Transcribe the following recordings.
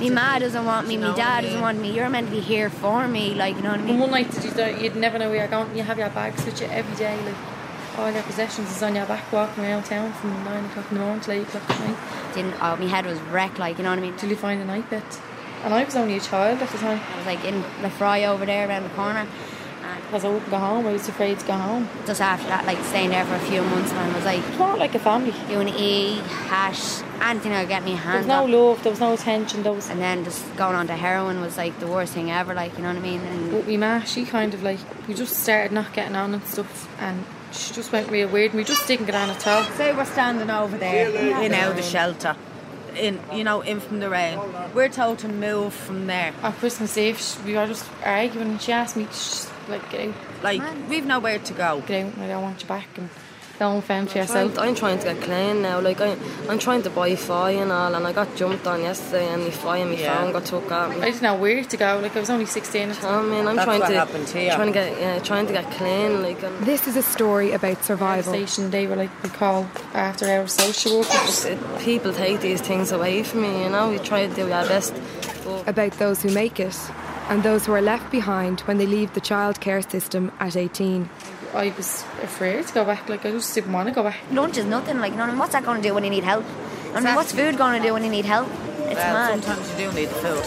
My ma doesn't want me, my know dad I doesn't want me. You're meant to be here for me, like you know what I And mean. one night you don't, you'd never know where you're going. You have your bags with you every day, like all your possessions is on your back, walking around town from nine o'clock in the morning till eight o'clock at night Didn't oh, my head was wrecked, like you know what I mean. till you find a night bed. And I was only a child at the time. I was like in Lefroy over there around the corner. And Because I wouldn't go home, I was afraid to go home. just after that, like staying there for a few months, man, was like It's more like a family. doing E, hash, anything that would get me There was no on. love, there was no attention, there was And then just going on to heroin was like the worst thing ever, like you know what I mean. And But my ma, she kind of like, we just started not getting on and stuff, and she just went real weird, and we just didn't get on at all. Say we're standing over there in out the shelter, in you know in from the rain. We're told to move from there. On Christmas Eve, sh- we were just arguing, and she asked me to just, like, get out, Like we've nowhere to go. get out, and I don't want you back, and don't fend for I'm, yourself. I'm trying to get clean now. Like I, I'm trying to buy fi and all, and I got jumped on yesterday, and my fi and my Yeah. phone got took at I me. didn't know where to go, like, I was only 16 at the time. I mean, I'm That's trying what to, happened to you. trying to get, yeah, trying to get clean. Like, and This is a story about survival. station, they were like, we call after our social workers. people take these things away from me. You know, we try to do our best. But About those who make it and those who are left behind when they leave the childcare system at 18. I was afraid to go back, like, I just didn't want to go back. lunch is nothing, like you know what I mean. What's that going to do when you need help? I mean, what's food going to do when you need help? It's Well, mad. sometimes you do need the food.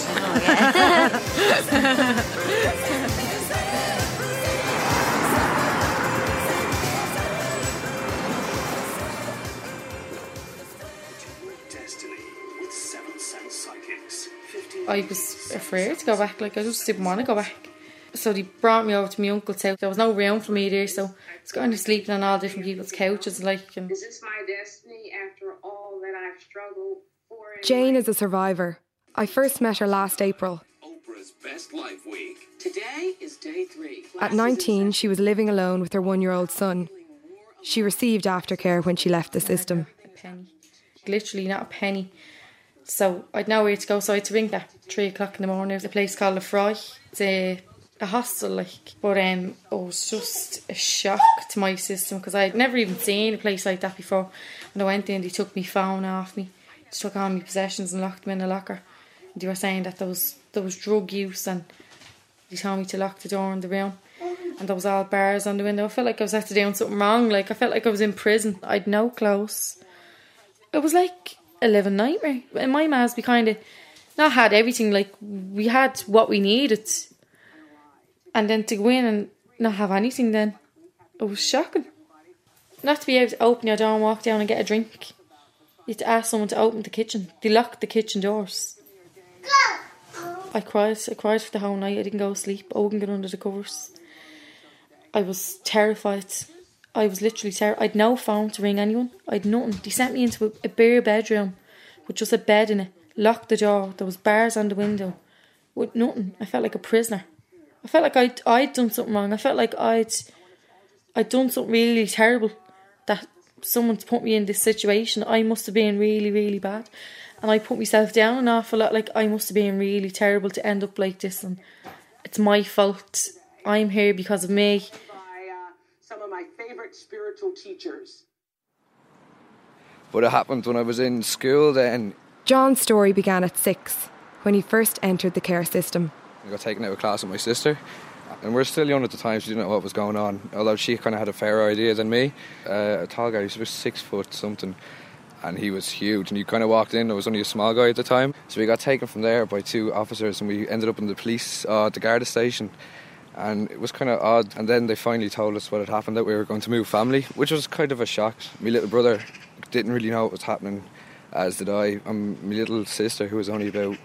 Destiny with Seven Sense Psychics. 15 I was afraid to go back, like, I just didn't want to go back. So they brought me over to my uncle's house. There was no room for me there, so I was going to sleeping on all different people's couches, like, and Is this my destiny after all that I've struggled for? Jane is a survivor. I first met her last April. Oprah's Best Life Week. Today is day three. At 19, she was living alone with her one year old son. She received aftercare when she left the system. a penny. Literally not a penny. So I'd nowhere to go, so I had to ring at three o'clock in the morning. There's a place called Lefroy. It's a, a hostel, like. But um, it was just a shock to my system because I'd never even seen a place like that before. And I went in, they took my phone off me, took all my possessions and locked them in a locker. And They were saying that there was there was drug use and they told me to lock the door in the room. And there was all bars on the window. I felt like I was actually doing something wrong. Like I felt like I was in prison. I'd no clothes. It was like a living nightmare. And my ma's we kind of not had everything. Like we had what we needed, and then to go in and not have anything, then it was shocking. Not to be able to open your door and walk down and get a drink. You had to ask someone to open the kitchen. They locked the kitchen doors. I cried. I cried for the whole night. I didn't go to sleep. I wouldn't get under the covers. I was terrified. I was literally terrified. I'd no phone to ring anyone. I'd nothing. They sent me into a, a bare bedroom with just a bed in it. Locked the door. There was bars on the window. With nothing. I felt like a prisoner. I felt like I'd I'd done something wrong. I felt like I'd I'd done something really terrible. That someone's put me in this situation. I must have been really, really bad. And I put myself down an awful lot. Like I must have been really terrible to end up like this. And it's my fault. I'm here because of me. by uh, some of my favorite spiritual teachers. But it happened when I was in school then. John's story began at six when he first entered the care system. I got taken out of class with my sister. And we are still young at the time, she didn't know what was going on. Although she kind of had a fairer idea than me. Uh, a tall guy, he was about six foot something. And he was huge. And you kind of walked in, I was only a small guy at the time. So we got taken from there by two officers and we ended up in the police, uh, the Garda station. And it was kind of odd. And then they finally told us what had happened that we were going to move family, which was kind of a shock. My little brother didn't really know what was happening, as did I. And my little sister, who was only about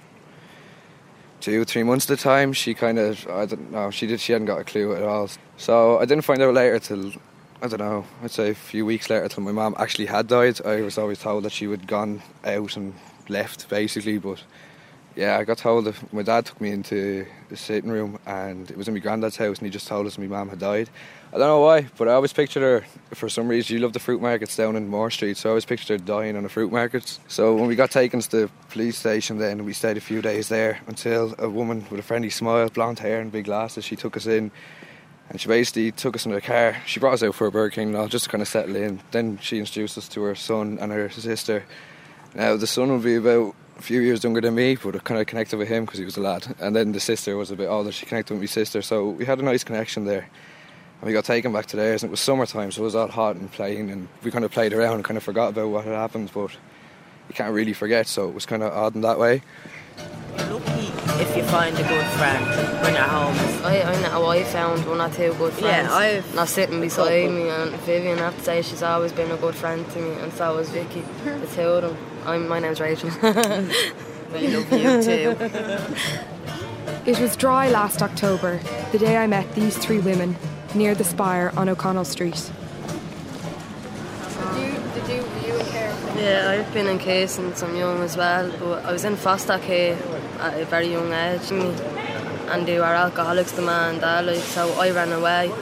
two, three months at the time, she kind of, I don't know, she did, she hadn't got a clue at all. So I didn't find out later till, I don't know, I'd say a few weeks later till my mum actually had died. I was always told that she had gone out and left, basically, but yeah, I got told that my dad took me into the sitting room and it was in my granddad's house and he just told us my mum had died. I don't know why, but I always pictured her, for some reason, you love the fruit markets down in Moore Street, so I always pictured her dying on the fruit markets. So when we got taken to the police station then, we stayed a few days there until a woman with a friendly smile, blonde hair and big glasses, she took us in and she basically took us in her car. She brought us out for a Burger King and all, just to kind of settle in. Then she introduced us to her son and her sister. Now the son would be about a few years younger than me, but I kind of connected with him because he was a lad. And then the sister was a bit older. She connected with my sister, so we had a nice connection there. And we got taken back to theirs, and it was summertime, so it was all hot and playing, and we kind of played around and kind of forgot about what had happened, but you can't really forget, so it was kind of odd in that way. You're lucky if you find a good friend when you're homeless. I, I know I found one or two good friends. Yeah, I've- Not sitting beside me, and Vivian, I have to say, she's always been a good friend to me, and so was Vicky. the two of them. I'm, my name's Rachel. We love you too. It was dry last October, the day I met these three women near the Spire on O'Connell Street. Yeah, I've been in care since I'm young as well, but I was in foster care at a very young age, and they were alcoholics, the man and dad, like, so I ran away,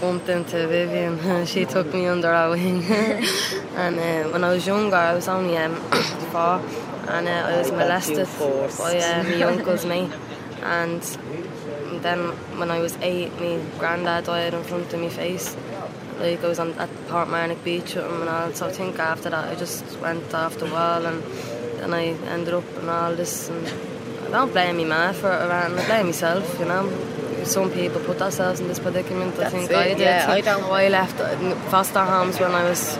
bumped into Vivian, and she took me under her wing, and uh, when I was younger, I was only um, four, and uh, I was molested by uh, my uncle's mate, and then when I was eight, my granddad died in front of my face. Like I was on at Portmarnock Beach with him and all. So I think after that I just went off the wall and then I ended up in all this. And I don't blame me man for it, around. I blame myself, you know. Some people put themselves in this predicament. I think it, I did. yeah, I don't- I left uh, foster homes when I was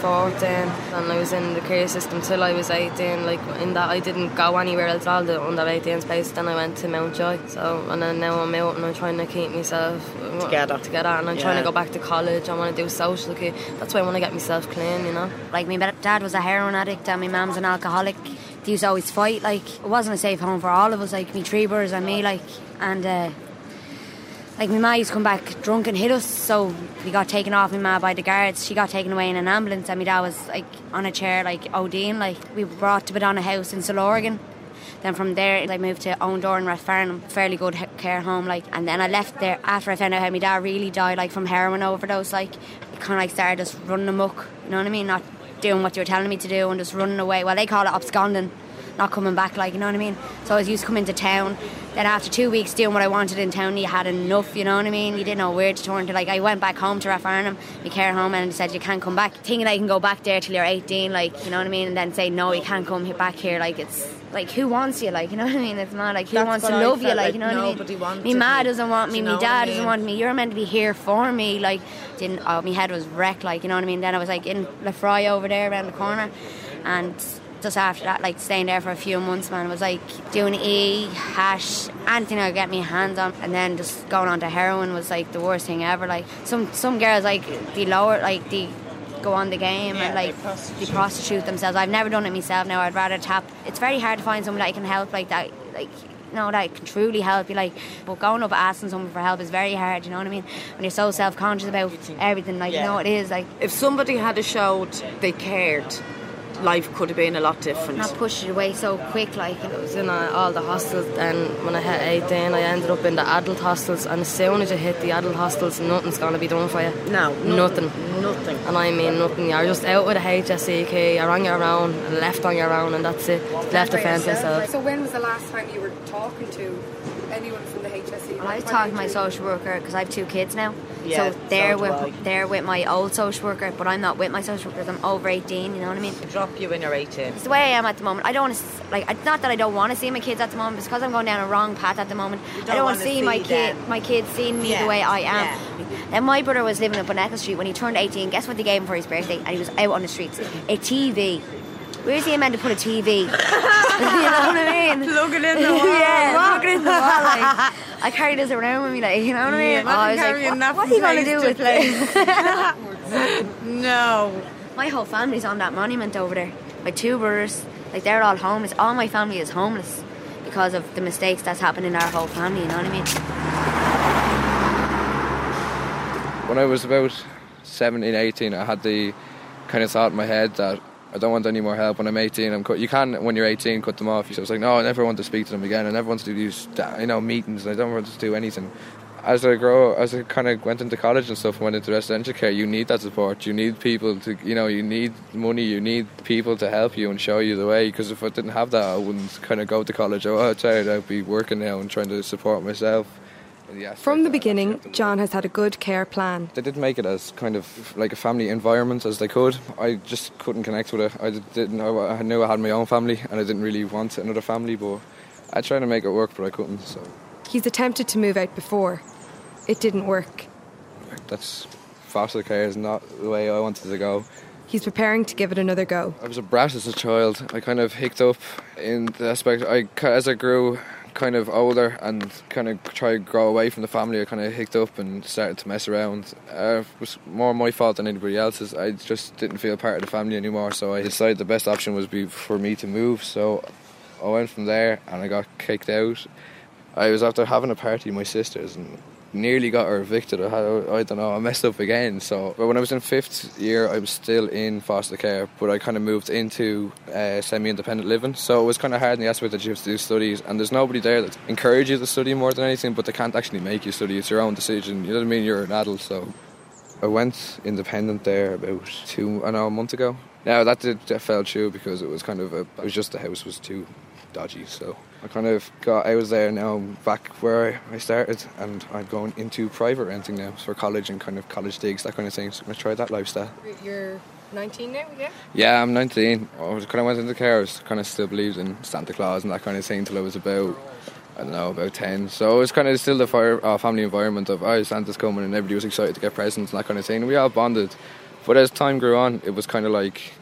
14 and I was in the care system till I was 18 like in that I didn't go anywhere else all the under 18 space then I went to Mountjoy so and then now I'm out and I'm trying to keep myself Together. together and I'm trying to go back to college I want to do social care that's why I want to get myself clean you know Like my dad was a heroin addict and my mum's an alcoholic. They used to always fight. Like it wasn't a safe home for all of us. Like me three brothers and me. Like and uh, like my ma used to come back drunk and hit us. So we got taken off my ma by the guards. She got taken away in an ambulance and my dad was like on a chair like ODing. Like we were brought to Badonna House in Sulorgan. Then from there, I moved to Oundor in Rathfarnham, fairly good care home, like. And then I left there after I found out how my dad really died, like from heroin overdose. Like, kind of like started just running amok. You know what I mean? Not doing what you were telling me to do and just running away. Well, they call it absconding, not coming back. Like, you know what I mean? So I was used to come into town. Then after two weeks doing what I wanted in town, you had enough. You know what I mean? You didn't know where to turn to. Like, I went back home to Rathfarnham, my care home, and said you can't come back. Thinking I can go back there till you're 18, like, you know what I mean? And then say no, you can't come back here. Like, it's like who wants you? Like, you know what I mean? It's not like who That's wants to I love you? Like, like you know what I nobody mean? wanted Me ma me. doesn't want me. My dad doesn't want me. You're meant to be here for me. Like, didn't. Oh, my head was wrecked. Like, you know what I mean? Then I was like in Lefroy over there around the corner, and just after that, like staying there for a few months, man, was like doing E, hash, anything I could get my hands on, and then just going on to heroin was like the worst thing ever. Like some some girls like the lower like the go on the game Yeah, and like they prostitute. they prostitute themselves. I've never done it myself. Now I'd rather tap. It's very hard to find someone that can help like that. Like you know that can truly help you. Like, but going up asking someone for help is very hard. You know what I mean? When you're so self conscious about everything, like you Yeah. know it is like If somebody had a showed they cared, life could have been a lot different. I pushed it away so quick. Like I was in uh, all the hostels and when I hit 18 I ended up in the adult hostels and as soon as you hit the adult hostels nothing's going to be done for you No, nothing Nothing. and I mean nothing you're just out with a HSEK you're on your own left on your own and that's it left to fend for yourself So when was the last time you were talking to anyone from the HSE? Well, I was talking to my social worker because I have two kids now. Yeah, so they're so do I. with they're with my old social worker, but I'm not with my social worker. I'm over 18. You know what I mean? Drop you in your 18. It's the way I am at the moment. I don't want to like. It's not that I don't want to see my kids at the moment. It's because I'm going down a wrong path at the moment. don't I don't want to wanna see my kid, my kids seeing me Yeah, the way I am. yeah. Then my brother was living up on Eccles Street when he turned 18. Guess what they gave him for his birthday? And he was out on the streets. A TV. Where's he meant to put a TV? you know what I mean? Plug it in the wall. yeah, plug it in the wall. Like, I carry this around with me, like you know what I mean? Yeah, Oh, I was imagine like, carrying what, what are you going to do with this? No. My whole family's on that monument over there. My two brothers, like they're all homeless. All my family is homeless because of the mistakes that's happened in our whole family. You know what I mean? When I was about 17, 18, I had the kind of thought in my head that I don't want any more help. When I'm 18, I'm cut. You can, when you're 18, cut them off. So I was like, no, I never want to speak to them again. I never want to do these, you know, meetings. I don't want to do anything. As I grow, as I kind of went into college and stuff, went into residential care, you need that support. You need people to, you know, you need money. You need people to help you and show you the way. Because if I didn't have that, I wouldn't kind of go to college. Oh, I'm tired. I'd be working now and trying to support myself the From the beginning, actually have to John has had a good care plan. They did make it as kind of like a family environment as they could. I just couldn't connect with it. I didn't know. I knew I had my own family, and I didn't really want another family. But I tried to make it work, but I couldn't. So He's attempted to move out before. It didn't work. that's foster care is not the way I wanted to go. He's preparing to give it another go. I was a brat as a child. I kind of hicked up in the aspect. I as I grew kind of older and kind of tried to grow away from the family. I kind of hicked up and started to mess around. Uh, it was more my fault than anybody else's. I just didn't feel part of the family anymore. So I decided the best option was be for me to move. So I went from there and I got kicked out. I was after having a party with my sisters and nearly got her evicted. I, had, I don't know, I messed up again. So, but when I was in fifth year, I was still in foster care, but I kind of moved into uh, semi-independent living. So it was kind of hard in the aspect that you have to do studies, and there's nobody there that encourages you to study more than anything, but they can't actually make you study. It's your own decision. You know what I mean? You're an adult, so. I went independent there about two, I know, a month ago. Now that did that fell because it was kind of a, it was just the house was too dodgy. So I kind of got, I was there now back where I started, and I'm going into private renting now for college and kind of college digs, that kind of thing. So I'm gonna try that lifestyle. You're 19 now, yeah? Yeah, I'm 19. I was kind of went into care. I was kind of still believed in Santa Claus and that kind of thing till I was about. I don't know, about 10. So it was kind of still the fire, uh, family environment of, oh, Santa's coming, and everybody was excited to get presents and that kind of thing. And we all bonded. But as time grew on, it was kind of like,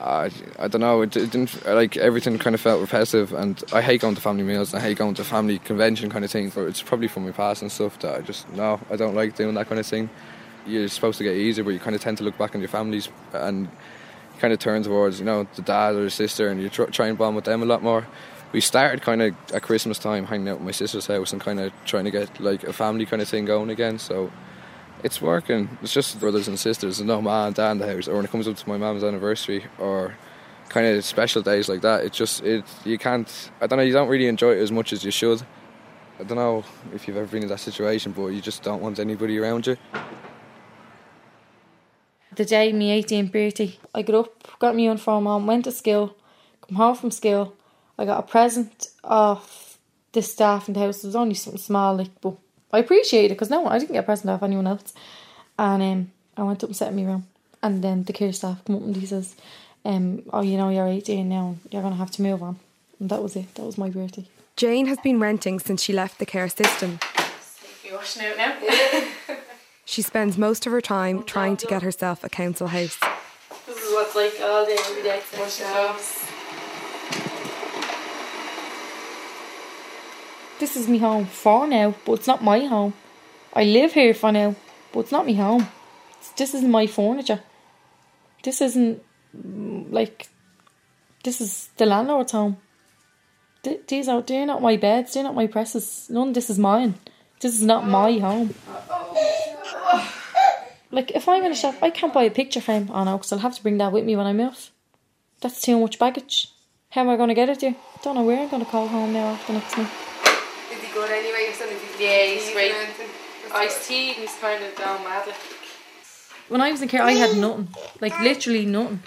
uh, I don't know, it, it didn't, like, everything kind of felt repetitive. And I hate going to family meals, and I hate going to family convention kind of thing. But it's probably from my past and stuff that I just, no, I don't like doing that kind of thing. You're supposed to get easier, but you kind of tend to look back on your families and you kind of turn towards, you know, the dad or the sister, and you tr- try and bond with them a lot more we started kind of at Christmas time hanging out at my sister's house and kind of trying to get like a family kind of thing going again. So it's working. It's just brothers and sisters. There's no mom and dad in the house. Or when it comes up to my mum's anniversary or kind of special days like that, it just it you can't. I don't know. You don't really enjoy it as much as you should. I don't know if you've ever been in that situation, but you just don't want anybody around you. The day me 18th birthday, I got up, got my uniform on, went to school, come home from school. I got a present off the staff in the house. It was only something small, like, but I appreciate it because no, I didn't get a present off anyone else. And um, I went up and sat in my room, and then the care staff come up and he says, um, "Oh, you know, you're 18 now. You're gonna have to move on." And that was it. That was my birthday. Jane has been renting since she left the care system. You washing out now? She spends most of her time trying to get herself a council house. this is what's like all day, every day. Washing clothes. This is me home for now, but it's not my home. I live here for now, but it's not my home. It's, this isn't my furniture. This isn't like this is the landlord's home. Th- these are they're not my beds. They're not my presses. None. This is mine. This is not my home. Like if I'm in a shop, I can't buy a picture frame. Oh no, because I'll have to bring that with me when I move. That's too much baggage. How am I going to get it there? Don't know where I'm going to call home now after next month. Is he good anyway? Your son, is he Yeah, he's great. Iced tea, he's kind of down mad. Like. When I was in care, I had nothing. Like literally nothing.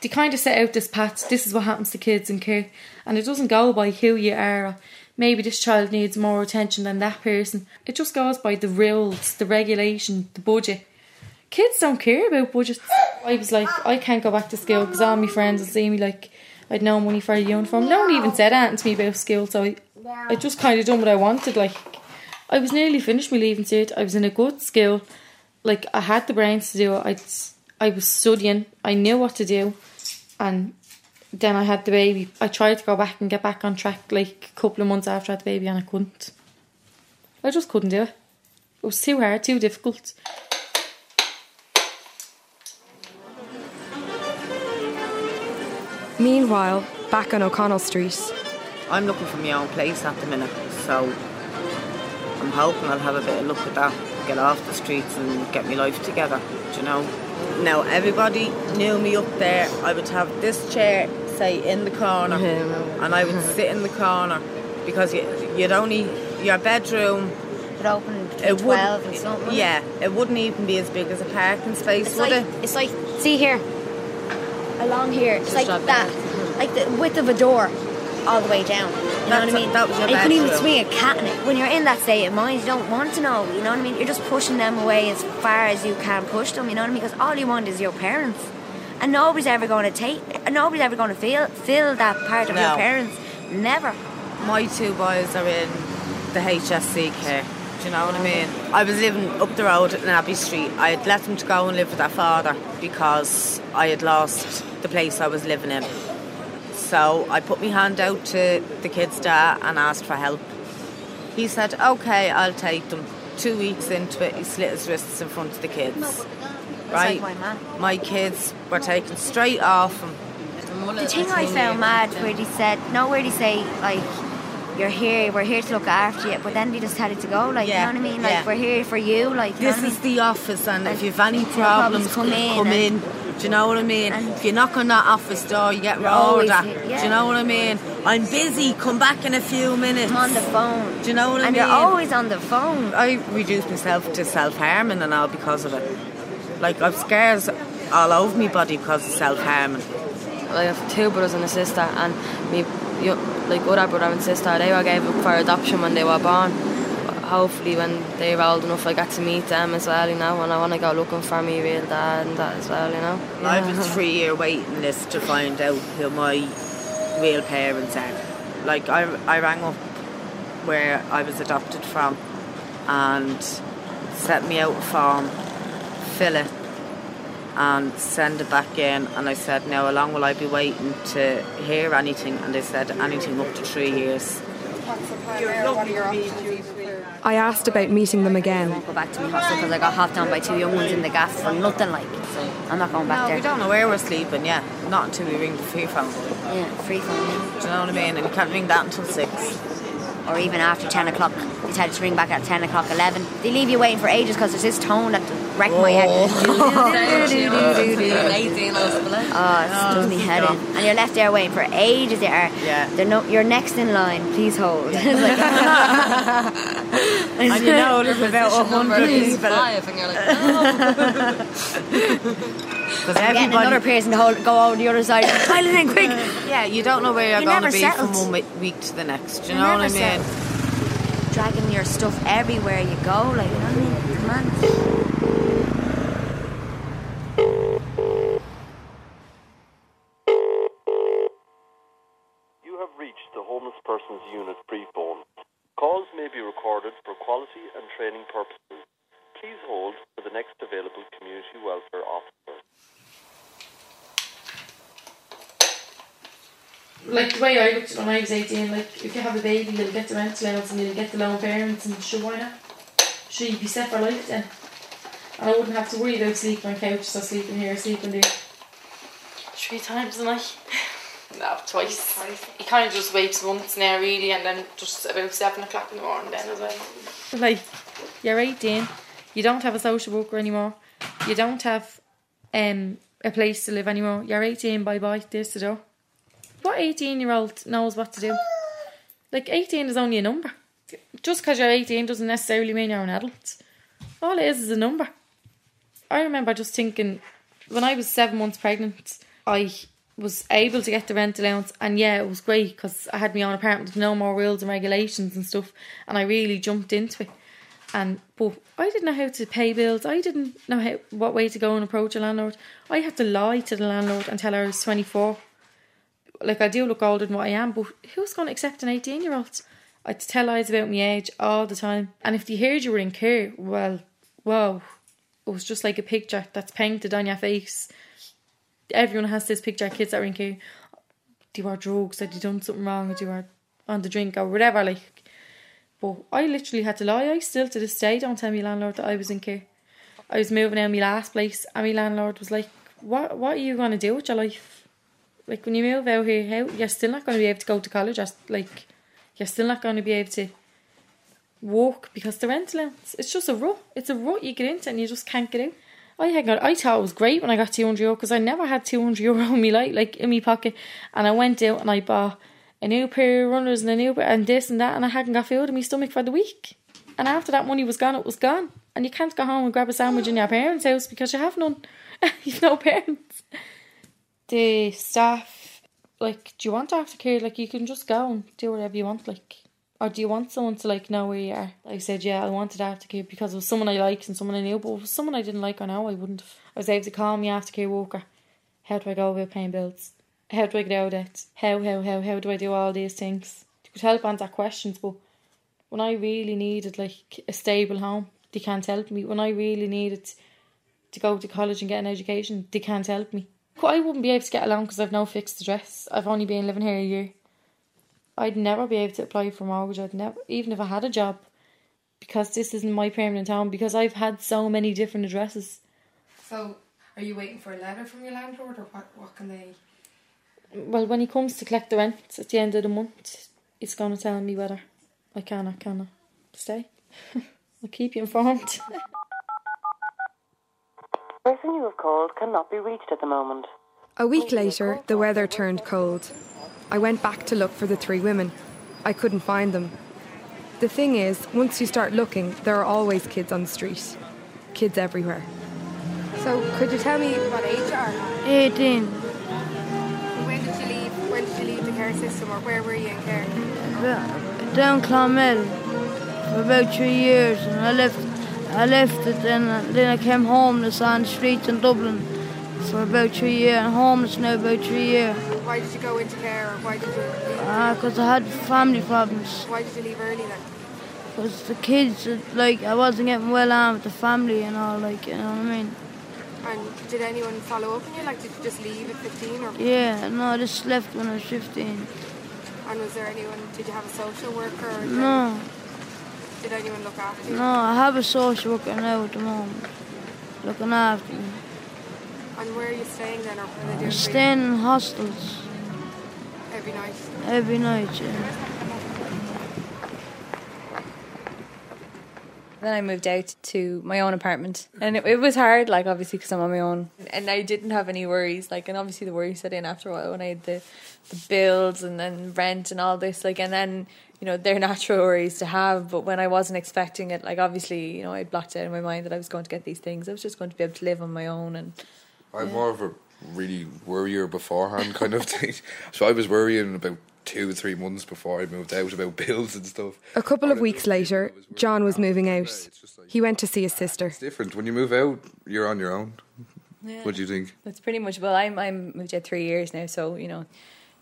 They kind of set out this path. This is what happens to kids in care, and it doesn't go by who you are. Maybe this child needs more attention than that person. It just goes by the rules, the regulation, the budget. Kids don't care about budgets. I was like, I can't go back to school because all my friends will see me like I'd no money for a uniform. No one even said anything to me about school, so I, I just kind of done what I wanted. Like, I was nearly finished my leaving cert. I was in a good school. Like, I had the brains to do it. I, I was studying. I knew what to do. And then I had the baby. I tried to go back and get back on track like a couple of months after I had the baby and I couldn't. I just couldn't do it. It was too hard, too difficult. Meanwhile, back on O'Connell Street, I'm looking for my own place at the minute, so I'm hoping I'll have a bit of luck with that. Get off the streets and get my life together, do you know? Now, everybody knew me up there. I would have this chair, say, in the corner, and I would sit in the corner because you, you'd only, your bedroom, It opened it 12 would, and something. yeah, it wouldn't even be as big as a parking space, It's would like, it? it's like, see here, along here, it's like like that, like the width of a door, all the way down. You know what I mean? that was your you couldn't even swing a cat in it. When you're in that state of mind, you don't want to know. You know what I mean? You're just pushing them away as far as you can push them. You know what I mean? Because all you want is your parents, and nobody's ever going to take. and Nobody's ever going to feel feel that part of your parents. Never. My two boys are in the HSE care. Do you know what I mean? I was living up the road in Abbey Street. I had let them to go and live with their father because I had lost the place I was living in. So I put my hand out to the kid's dad and asked for help. He said, "Okay, I'll take them." Two weeks into it, he slit his wrists in front of the kids. Right, like my my kids were taken straight off him. The thing I found mad where they said, no, where they say like. You're here. We're here to look after you, but then they just tell you to go. Like Yeah, you know what I mean? Like yeah. we're here for you. Like This what I is mean? the office, and if you've any if you have problems, problems, come in come and- in. Do you know what I mean? And- if you knock on that office door, you get rolled at. yeah. Do you know what I mean? I'm busy. Come back in a few minutes. I'm on the phone. Do you know what I mean? and you're always on the phone. I reduced myself to self harming and all because of it. Like I've scars all over my body because of self harming. I have two brothers and a sister, and me, you, like other brother and sister, they were gave up for adoption when they were born. Hopefully, when they were old enough, I get to meet them as well, you know. And I want to go looking for me real dad and that as well, you know. I have a three year waiting list to find out who my real parents are. Like I, I rang up where I was adopted from and set me out a form, fill it and send it back in and I said now how long will I be waiting to hear anything and they said anything up to three years. I asked about meeting them again. Go back to my hostel because I got hopped on by two young ones in the gaff for nothing like. So I'm not going back No, there. we don't know where we're sleeping yeah. not until we ring the free phone. Yeah, free phone. yeah. Do you know what I mean? And you can't ring that until six. Or even after 10 o'clock. They tell you to ring back at 10 o'clock, 11. They leave you waiting for ages because there's this tone that wreck my head. Oh, it does me head in. And you're left there waiting for ages. You are. Yeah. They're no, you're next in line. Please hold. It's like, And you know there's about a hundred people. Five, and you're like, oh. Because getting another person to hold, go over the other side. Pile it in quick. yeah, you don't know where you're You going to be settled. from one week to the next. Do you You're know what I mean? settled. Dragging your stuff everywhere you go. Like, you know what I mean? Come on. You have reached the homeless persons unit free phone. Calls may be recorded for quality and training purposes. Please hold for the next available community welfare officer. like the way I looked at when I was 18, like if you have a baby, you'll get the rent allowance and you'll get the lone parents, and sure, why not? Sure, you'd be set for life then. And I wouldn't have to worry about sleeping on couches or sleeping here, sleeping there. Three times a night. No, twice. He kind of just wakes once now, really, and then just about seven o'clock in the morning then as well. Like, you're 18, you don't have a social worker anymore, you don't have um a place to live anymore. You're 18, bye bye, there's the door. What 18 year old knows what to do? Like, 18 is only a number. Just because you're 18 doesn't necessarily mean you're an adult. All it is is a number. I remember just thinking, when I was seven months pregnant, I was able to get the rent allowance, and yeah, it was great because I had my own apartment with no more rules and regulations and stuff, and I really jumped into it. And but I didn't know how to pay bills. I didn't know how what way to go and approach a landlord. I had to lie to the landlord and tell her I was twenty four. Like I do look older than what I am, but who's going to accept an eighteen year old? i'd tell lies about my age all the time. And if they heard you were in care, well, whoa, it was just like a picture that's painted on your face. Everyone has this picture of kids that are in care. They were drugs, that they done something wrong, they were on the drink or whatever. Like, but I literally had to lie. I still to this day don't tell my landlord that I was in care. I was moving out of my last place, and my landlord was like, "What? What are you gonna do with your life? Like when you move out here, how you're still not to be able to go to college? Or, like, you're still not to be able to walk because the rent allowance. It's just a rut. It's a rut you get into, and you just can't get out. I had got, I thought it was great when I got two hundred euro because I never had two hundred euro in my life, like in my pocket, and I went out and I bought a new pair of runners and a new pair and this and that, and I hadn't got food in my stomach for the week. And after that money was gone, it was gone, and you can't go home and grab a sandwich in your parents' house because you have none. You've no parents. The staff, like, do you want aftercare? Like, you can just go and do whatever you want. Like, or do you want someone to like know where you are? I said, yeah, I wanted aftercare because it was someone I liked and someone I knew. But if it was someone I didn't like or know, I wouldn't. Have. I was able to call me aftercare worker. How do I go about paying bills? How do I get out of it? How, how, how, how do I do all these things? They could help answer questions, but when I really needed like a stable home, they can't help me. When I really needed to go to college and get an education, they can't help me. I wouldn't be able to get along because I've no fixed address. I've only been living here a year. I'd never be able to apply for a mortgage. I'd never, even if I had a job, because this isn't my permanent home. Because I've had so many different addresses. So, are you waiting for a letter from your landlord, or what? What can they? Well, when he comes to collect the rent at the end of the month, he's going to tell me whether I can or cannot stay. I'll keep you informed. person you have called cannot be reached at the moment. A week later, the weather turned cold. I went back to look for the three women. I couldn't find them. The thing is, once you start looking, there are always kids on the street. Kids everywhere. So, could you tell me what age you are? 18. When did you leave? When did you leave the care system, or where were you in care? Down Clonmel for about three years, and I left. I left it, and then I came homeless on the streets in Dublin for about three years. And homeless now about three years. Why did you go into care, or why did you leave? Ah, because I had family problems. Why did you leave early then? Because the kids, like, I wasn't getting well on with the family and all, like, you know what I mean? And did anyone follow up on you? Like, did you just leave at 15? Or? Yeah, no, I just left when I was 15. And was there anyone, did you have a social worker? Or No, Did anyone look after you? no, I have a social worker now at the moment, looking after me. And where are you staying then, or are they doing I'm staying in hostels every night? every night, yeah. Then I moved out to my own apartment, and it, it was hard, like obviously because I'm on my own, and I didn't have any worries. Like, and obviously the worries set in after a while when I had the, the bills and then rent and all this. Like, and then you know they're natural worries to have, but when I wasn't expecting it, like obviously you know I'd blocked it out in my mind that I was going to get these things. I was just going to be able to live on my own, and I'm more of a really worrier beforehand kind of thing. So I was worrying about two, or three months before I moved out about bills and stuff. A couple of weeks later, John was moving out. He went to see his sister. It's different. When you move out, you're on your own. Yeah. What do you think? That's pretty much. Well, I'm I'm moved out three years now, so you know,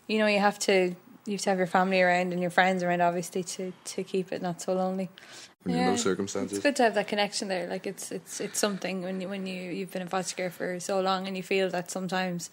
you know, you have to you have to have your family around and your friends around, obviously, to to keep it not so lonely. When you're in those circumstances. It's good to have that connection there. Like it's it's it's something when you when you you've been in foster care for so long and you feel that sometimes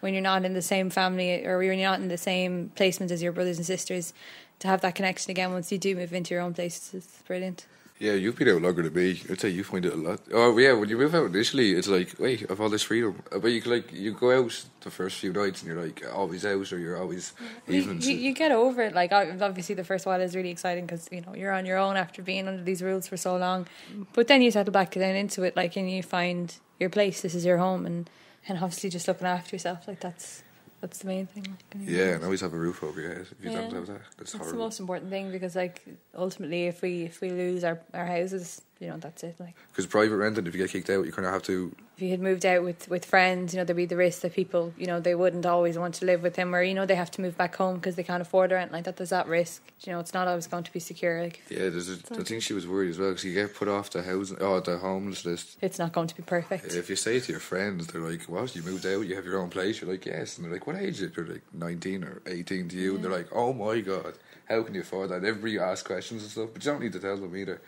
when you're not in the same family or when you're not in the same placement as your brothers and sisters, to have that connection again once you do move into your own place is brilliant. Yeah, you've been out longer than me. I'd say you find it a lot. Oh yeah, when you move out initially, it's like wait, I've all this freedom. Uh, But you like you go out the first few nights and you're like always out or you're always You, you, you get over it. Like obviously, the first while is really exciting because you know you're on your own after being under these rules for so long. But then you settle back down into it, like, and you find your place. This is your home, and and obviously just looking after yourself. Like that's that's the main thing. Like, yeah, and always have a roof over your head. If you Yeah. don't have that, that's That's the most important thing because, like, ultimately, if we if we lose our our houses, you know, that's it. Like, Because private renting, if you get kicked out, you kind of have to. if you had moved out with with friends, you know, there'd be the risk that people, you know, they wouldn't always want to live with him, or you know, they have to move back home because they can't afford rent. Like that, there's that risk. You know, it's not always going to be secure. Like, Yeah, there's a, I think she was worried as well because you get put off the housing, oh, the homeless list. it's not going to be perfect. If you say to your friends, they're like, "What? You moved out? You have your own place?" You're like, "Yes," and they're like, "What age?" is it?" You're like, 19 or 18 to you, and they're like, "Oh my god, how can you afford that?" And everybody asks questions and stuff, but you don't need to tell them either.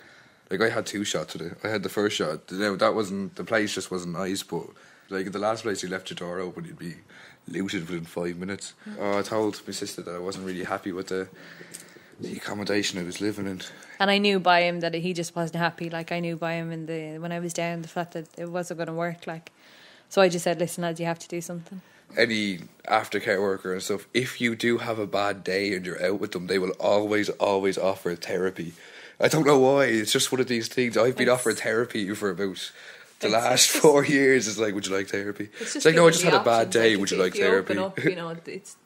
Like I had two shots today. I had the first shot. Now that wasn't the place; just wasn't nice. But like the last place, you left your door open, you'd be looted within five minutes. Mm. Oh, I told my sister that I wasn't really happy with the the accommodation I was living in. And I knew by him that he just wasn't happy. Like I knew by him in the when I was down the fact that it wasn't going to work. Like, so I just said, "Listen, lads, you have to do something." any aftercare worker and stuff, if you do have a bad day and you're out with them, they will always, always offer therapy. I don't know why. It's just one of these things. I've been offered therapy for about the last just- four years. It's like, would you like therapy? It's It's, like, no, I just had a bad day. like, would you like you therapy? Open up, you know, it's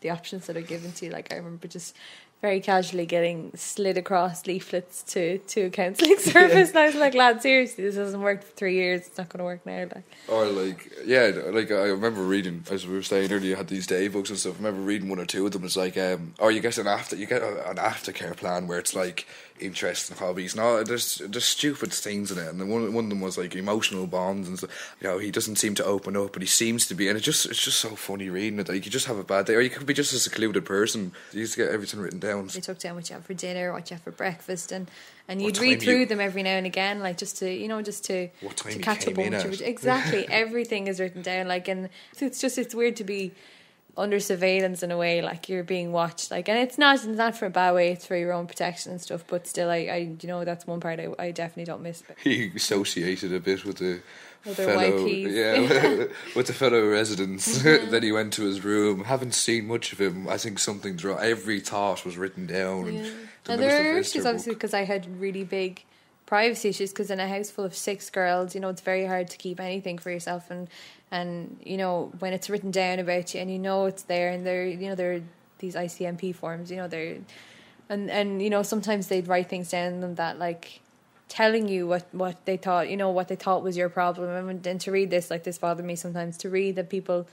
the options that are given to you. Like I remember just very casually getting slid across leaflets to to a counselling service. and I was like, lad, seriously, this hasn't worked for three years. It's not going to work now. Like, Or like, yeah, like I remember reading as we were saying earlier, you had these day books and stuff. I remember reading one or two of them. It's like, um, or you get an after, you get an aftercare plan where it's like interests and hobbies. No, there's there's stupid things in it, and one one of them was like emotional bonds and stuff. You know, he doesn't seem to open up, but he seems to be, and it just it's just so funny reading it. Like you could just have a bad day, or you could be just a secluded person. You used to get everything written down. they took down what you have for dinner, what you have for breakfast, and and you'd read through you- them every now and again, like just to you know just to to catch up on what you exactly everything is written down. Like and so it's just it's weird to be under surveillance in a way, like you're being watched. Like and it's not it's not for a bad way, it's for your own protection and stuff. But still, I, I you know that's one part I, I definitely don't miss. But He associated a bit with the With fellow, yeah, with the fellow residents. Mhm. then he went to his room. Haven't seen much of him. I think something's wrong. Every thought was written down. And Yeah. the And there are issues, obviously, because I had really big privacy issues. Because in a house full of six girls, you know, it's very hard to keep anything for yourself. And and you know, when it's written down about you, and you know it's there, and there, you know, there are these ICMP forms. You know, they're and and you know, sometimes they'd write things down them that like telling you what what they thought you know what they thought was your problem and, and to read this like this bothered me sometimes to read that people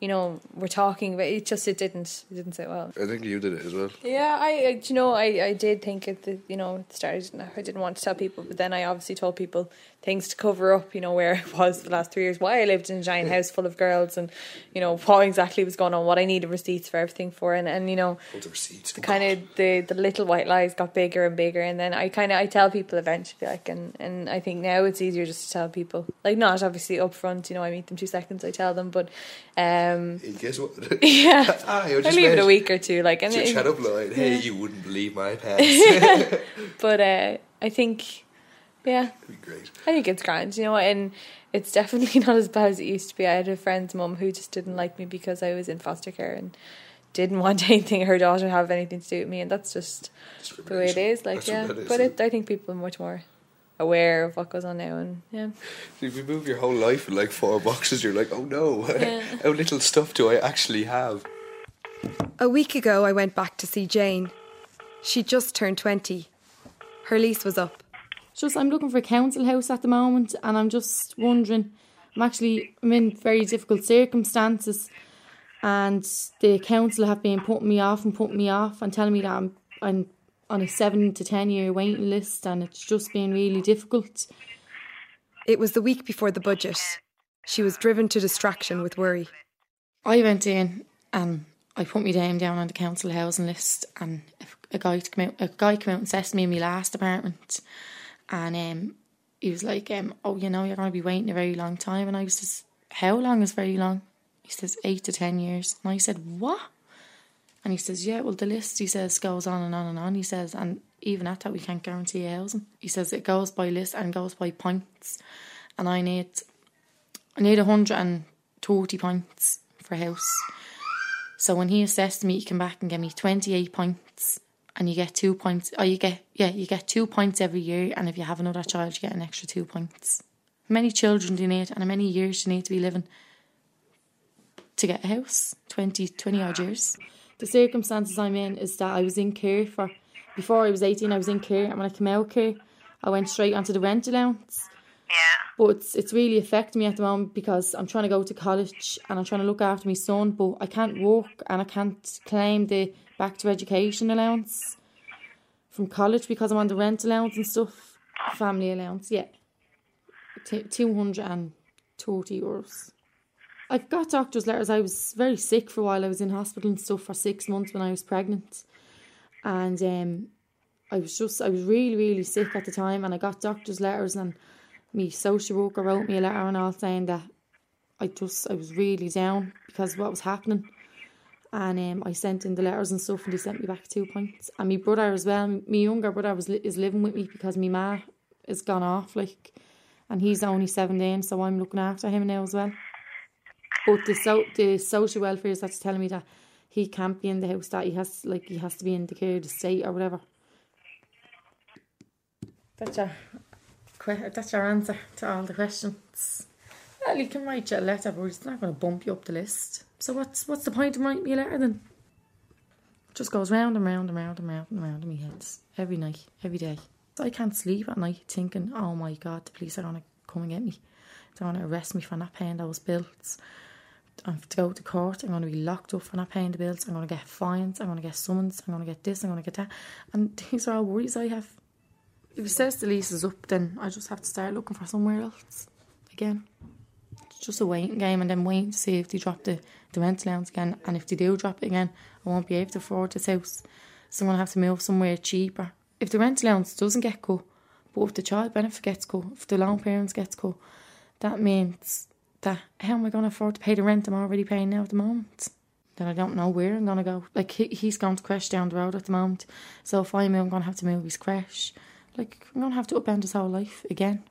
you know were talking but it just it didn't it didn't sit well I think you did it as well. yeah, I, I you know I, I did think it. you know at the start I didn't, I didn't want to tell people, but then I obviously told people things to cover up you know where I was the last three years, why I lived in a giant house full of girls, and you know what exactly was going on, what I needed receipts for everything for, and and you know the receipts. the kind of the the little white lies got bigger and bigger, and then I kind of I tell people eventually like, and and I think now it's easier just to tell people like not obviously up front, you know I meet them two seconds I tell them, but um Hey, guess what? yeah Hi, I leave it a week or two like and it- chat up line. Hey, Yeah. you wouldn't believe my past. but uh, I think, yeah, be great. I think it's grand, you know, and it's definitely not as bad as it used to be. I had a friend's mum who just didn't like me because I was in foster care and didn't want anything her daughter to have anything to do with me, and that's just the way it is. Like, That's yeah, what that is, but yeah. it, I think people are much more aware of what goes on now, and yeah. If you move your whole life in like four boxes, you're like, oh no, Yeah. how little stuff do I actually have? A week ago, I went back to see Jane. She'd just turned 20. Her lease was up. Just I'm looking for a council house at the moment, and I'm just wondering. I'm actually I'm in very difficult circumstances, and the council have been putting me off and putting me off and telling me that I'm I'm on a seven to ten year waiting list, and it's just been really difficult. It was the week before the budget. She was driven to distraction with worry. I went in and I put me name down on the council housing list, and a guy to come out, a guy came out and assessed me in my last apartment, and um, he was like, um, "Oh, you know, you're going to be waiting a very long time," and I was just, "How long is very long?" He says, eight to ten years," and I said, "What?" And he says, "Yeah, well, the list," he says, "goes on and on and on." He says, "And even at that, we can't guarantee a housing." He says it goes by list and goes by points, and I need, I need hundred and thirty points for a house. So when he assessed me, he came back and gave me 28 points. And you get two points. Oh, you get, yeah, you get two points every year. And if you have another child, you get an extra two points. How many children do you need and how many years do you need to be living to get a house? 20, 20 odd years. The circumstances I'm in is that I was in care for, before I was 18, I was in care. And when I came out of care, I went straight onto the rent allowance. yeah. But it's it's really affecting me at the moment because I'm trying to go to college and I'm trying to look after my son, but I can't work and I can't claim the back to education allowance from college because I'm on the rent allowance and stuff. Family allowance, yeah. T- 230 euros. I've got doctor's letters. I was very sick for a while. I was in hospital and stuff for six months when I was pregnant. And um, I was just, I was really, really sick at the time. And I got doctor's letters and me social worker wrote me a letter and all saying that I just I was really down because of what was happening. And um, I sent in the letters and stuff, and they sent me back two points. And my brother as well, my younger brother was is living with me because my ma is gone off, like, and he's only seventeen, so I'm looking after him now as well. But the so the social welfare is that's telling me that he can't be in the house, that he has like he has to be in the care of the state or whatever. That's your that's your answer to all the questions. Well, you can write you a letter, but it's not going to bump you up the list. So what's what's the point of writing me a letter then? It just goes round and round and round and round and round in my head every night, every day. So I can't sleep at night thinking, oh my God, the police are going to come and get me. They're going to arrest me for not paying those bills. I have to go to court. I'm going to be locked up for not paying the bills. I'm going to get fines. I'm going to get summons. I'm going to get this. I'm going to get that. And these are all worries I have. If it says the lease is up, then I just have to start looking for somewhere else again. Just a waiting game and then waiting to see if they drop the, the rent allowance again. And if they do drop it again, I won't be able to afford this house. So I'm going to have to move somewhere cheaper. If the rent allowance doesn't get cut, but if the child benefit gets cut, if the long parents gets cut, that means that how am I going to afford to pay the rent I'm already paying now at the moment? Then I don't know where I'm going to go. Like, he, he's gone to crash down the road at the moment. So if I move, I'm going to have to move his crash. Like, I'm going to have to upend his whole life again.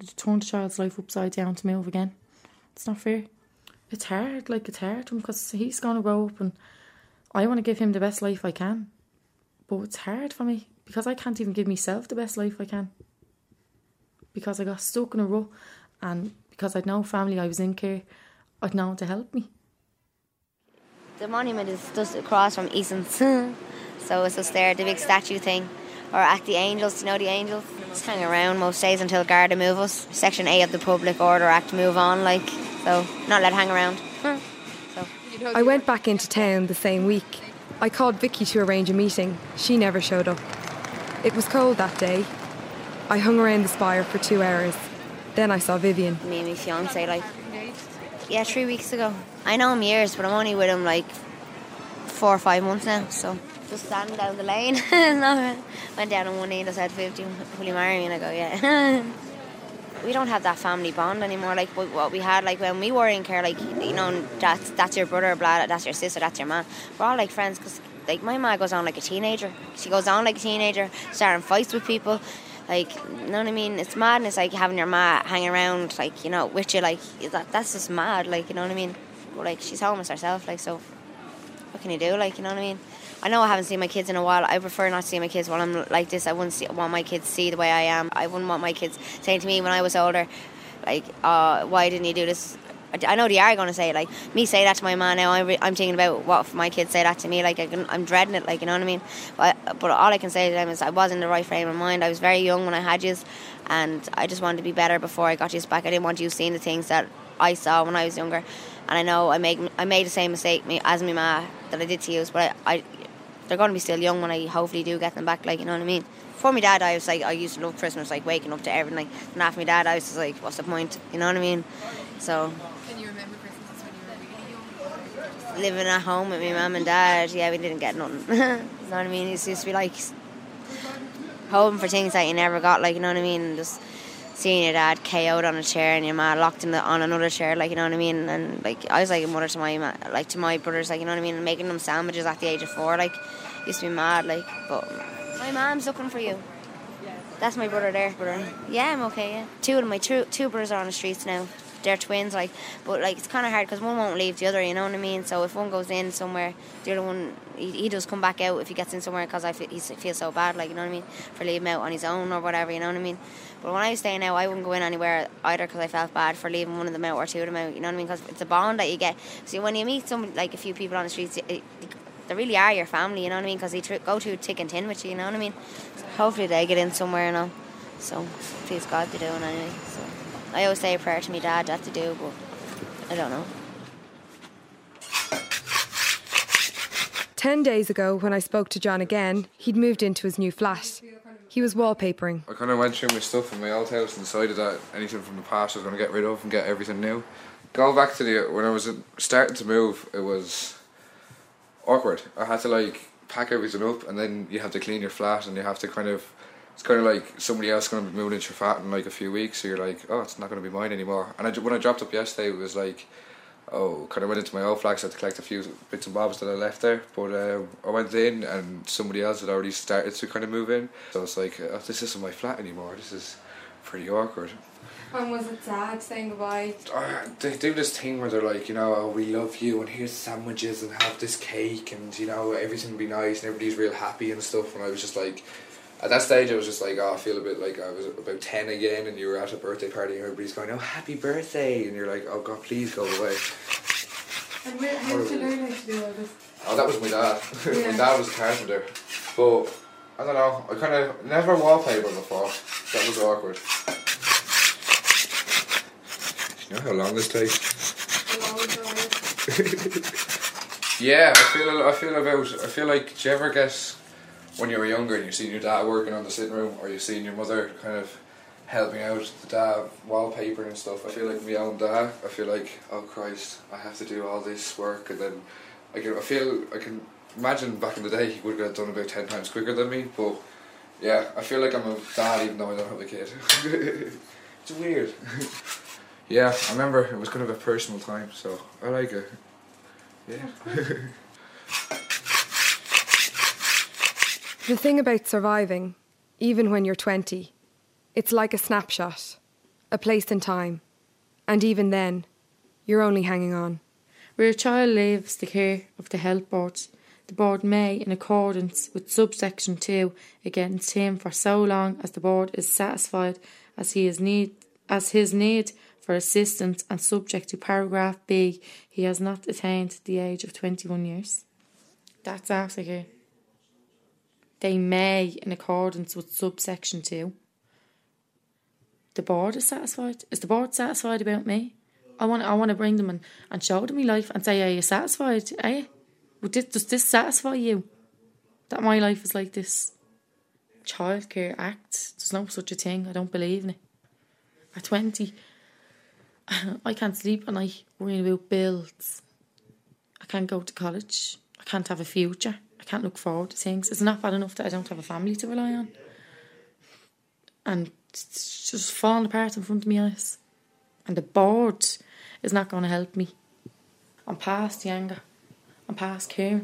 To turn the child's life upside down to move again. It's not fair. It's hard, like, it's hard to him because he's going to grow up and I want to give him the best life I can. But it's hard for me because I can't even give myself the best life I can. Because I got stuck in a rut and because I'd no family I was in care, I'd no one to help me. The monument is just across from Eason's. so it's just there, the big statue thing. Or at the Angels, you know the Angels? Just hang around most days until Garda move us. Section A of the Public Order Act move on, like, so not let hang around. Hmm. So. I went back into town the same week. I called Vicky to arrange a meeting. She never showed up. It was cold that day. I hung around the spire for two hours. Then I saw Vivian. Me and my fiance, like, yeah, three weeks ago. I know him years, but I'm only with him like four or five months now, so just standing down the lane. went down on one knee and said, Will you, marry me? And I go, yeah. we don't have that family bond anymore, like what we had, like when we were in care, like, you know, that's, that's your brother, blah, that's your sister, that's your man. We're all like friends because, like, my ma goes on like a teenager. She goes on like a teenager, starting fights with people. Like, you know what I mean? It's madness, like having your ma hanging around, like, you know, with you, like, that, that's just mad, like, you know what I mean? Like, she's homeless herself, like, so what can you do, like, you know what I mean? I know I haven't seen my kids in a while. I prefer not to see my kids while I'm like this. I wouldn't see, want my kids to see the way I am. I wouldn't want my kids saying to me when I was older, like, uh, why didn't you do this? I know they are going to say it. Like me say that to my man now. I'm, re- I'm thinking about what if my kids say that to me. Like I I'm dreading it. Like you know what I mean. But, but all I can say to them is I was in the right frame of mind. I was very young when I had you, and I just wanted to be better before I got you back. I didn't want you seeing the things that I saw when I was younger. And I know I made I made the same mistake me as my ma that I did to you. But I, I they're going to be still young when I hopefully do get them back. Like you know what I mean. For my dad, I was like I used to love Christmas, like waking up to everything. Like, and after my dad, I was just like, what's the point? You know what I mean? So Can you remember Christmas when you were really young? living at home with my mum and dad, yeah, we didn't get nothing. you know what I mean? It used to be like hoping for things that you never got, like you know what I mean? And just seeing your dad KO'd on a chair and your ma locked in the, on another chair, like you know what I mean? And like I was like a mother to my like to my brothers, like you know what I mean? And making them sandwiches at the age of four, like used to be mad, like. But my mom's looking for you. That's my brother there. Brother. Yeah, I'm okay. Yeah. Two of my two two brothers are on the streets now. They're twins, like, but like it's kind of hard because one won't leave the other. You know what I mean? So if one goes in somewhere, the other one he, he does come back out if he gets in somewhere because I feel, he feels so bad, like you know what I mean, for leaving out on his own or whatever. You know what I mean? But when I was staying out, I wouldn't go in anywhere either because I felt bad for leaving one of them out or two of them out. You know what I mean? Because it's a bond that you get. See, when you meet some like a few people on the streets, it, it, they really are your family. You know what I mean? Because they tr- go to thick and thin with you. You know what I mean? Hopefully they get in somewhere and all. So please God to do it anyway. So I always say a prayer to my dad that to do, but I don't know. Ten days ago, when I spoke to John again, he'd moved into his new flat. He was wallpapering. I kind of went through my stuff in my old house and decided that anything from the past I was going to get rid of and get everything new. Going back to the when I was starting to move, it was awkward. I had to like pack everything up and then you have to clean your flat and you have to kind of it's kind of like somebody else going to be moving into your flat in like a few weeks so you're like oh it's not going to be mine anymore. And I, when I dropped up yesterday it was like oh kind of went into my old flat 'cause I had to collect a few bits and bobs that I left there. But uh, I went in and somebody else had already started to kind of move in. So it's like oh, this isn't my flat anymore. This is pretty awkward And was it sad saying goodbye? uh, they do this thing where they're like, you know, oh, we love you, and here's sandwiches, and have this cake, and you know, everything will be nice, and everybody's real happy and stuff. And I was just like, at that stage, I was just like, oh, I feel a bit like I was about 10 again, and you were at a birthday party, and everybody's going, oh, happy birthday, and you're like, oh, God, please go away. And where, how did you learn how to do all this? Oh, that was my dad. my dad was a carpenter. But, I don't know, I kind of never wallpaper before. That was awkward. You know how long this takes? yeah, I feel I feel about I feel like do you ever get when you were younger and you've seen your dad working on the sitting room or you've seen your mother kind of helping out the dad wallpaper and stuff. I feel like my own dad. I feel like oh Christ, I have to do all this work and then I can I feel I can imagine back in the day he would have done about ten times quicker than me. But yeah, I feel like I'm a dad even though I don't have a kid. it's weird. yeah, I remember it was kind of a personal time, so I like it. Yeah. The thing about surviving, even when you're 20, it's like a snapshot, a place in time. And even then, you're only hanging on. Where a child leaves the care of the health board, the board may, in accordance with subsection 2, against him for so long as the board is satisfied as he is need as his need for assistance and subject to paragraph B, he has not attained the age of 21 years. That's after here. They may, in accordance with subsection 2. The board is satisfied. Is the board satisfied about me? I want, I want to bring them and, and show them my life and say, Are you satisfied? You? Would this, does this satisfy you? That my life is like this childcare act? There's no such a thing. I don't believe in it. At 20, I can't sleep at night worrying about bills. I can't go to college. I can't have a future. I can't look forward to things. It's not bad enough that I don't have a family to rely on. And it's just falling apart in front of my eyes. And the board is not going to help me. I'm past the anger. I'm past caring.